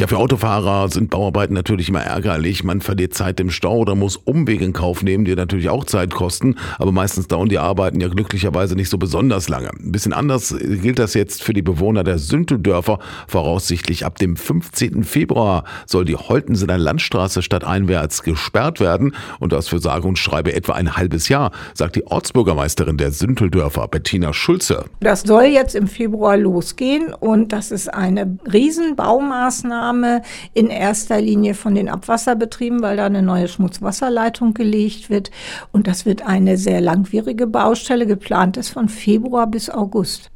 Ja, für Autofahrer sind Bauarbeiten natürlich immer ärgerlich. Man verliert Zeit im Stau oder muss Umwege in Kauf nehmen, die natürlich auch Zeit kosten. Aber meistens dauern die Arbeiten ja glücklicherweise nicht so besonders lange. Ein bisschen anders gilt das jetzt für die Bewohner der Sünteldörfer. Voraussichtlich ab dem 15. Februar soll die Holtensener Landstraße stadteinwärts gesperrt werden. Und das für sage und schreibe etwa ein halbes Jahr, sagt die Ortsbürgermeisterin der Sünteldörfer, Bettina Schulze. Das soll jetzt im Februar losgehen und das ist eine Riesenbaumaßnahme in erster Linie von den Abwasserbetrieben, weil da eine neue Schmutzwasserleitung gelegt wird. Und das wird eine sehr langwierige Baustelle. Geplant ist von Februar bis August.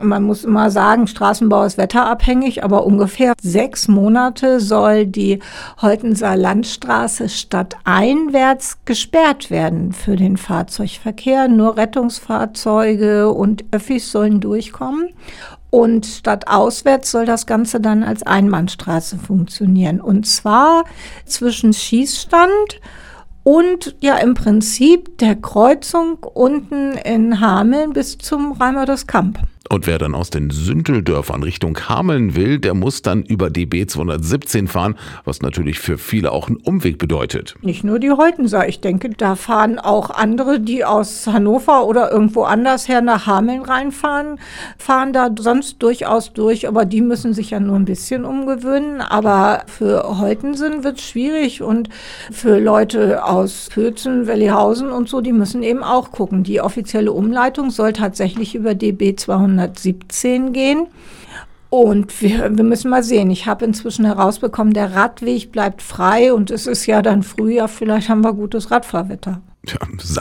Man muss immer sagen, Straßenbau ist wetterabhängig, aber ungefähr sechs Monate soll die Holtenser Landstraße stadteinwärts gesperrt werden für den Fahrzeugverkehr. Nur Rettungsfahrzeuge und Öffis sollen durchkommen. Und stadtauswärts soll das Ganze dann als Einbahnstraße funktionieren. Und zwar zwischen Schießstand und ja im Prinzip der Kreuzung unten in Hameln bis zum Reimerderskamp. Und wer dann aus den Sündeldörfern Richtung Hameln will, der muss dann über DB 217 fahren, was natürlich für viele auch einen Umweg bedeutet. Nicht nur die Holtenser, ich denke, da fahren auch andere, die aus Hannover oder irgendwo anders her nach Hameln reinfahren, fahren da sonst durchaus durch, aber die müssen sich ja nur ein bisschen umgewöhnen. Aber für Holtensen wird es schwierig und für Leute aus Pötzen, Wellihausen und so, die müssen eben auch gucken. Die offizielle Umleitung soll tatsächlich über DB 217 217 gehen. Und wir, wir müssen mal sehen. Ich habe inzwischen herausbekommen, der Radweg bleibt frei und es ist ja dann Frühjahr. Vielleicht haben wir gutes Radfahrwetter. Ja,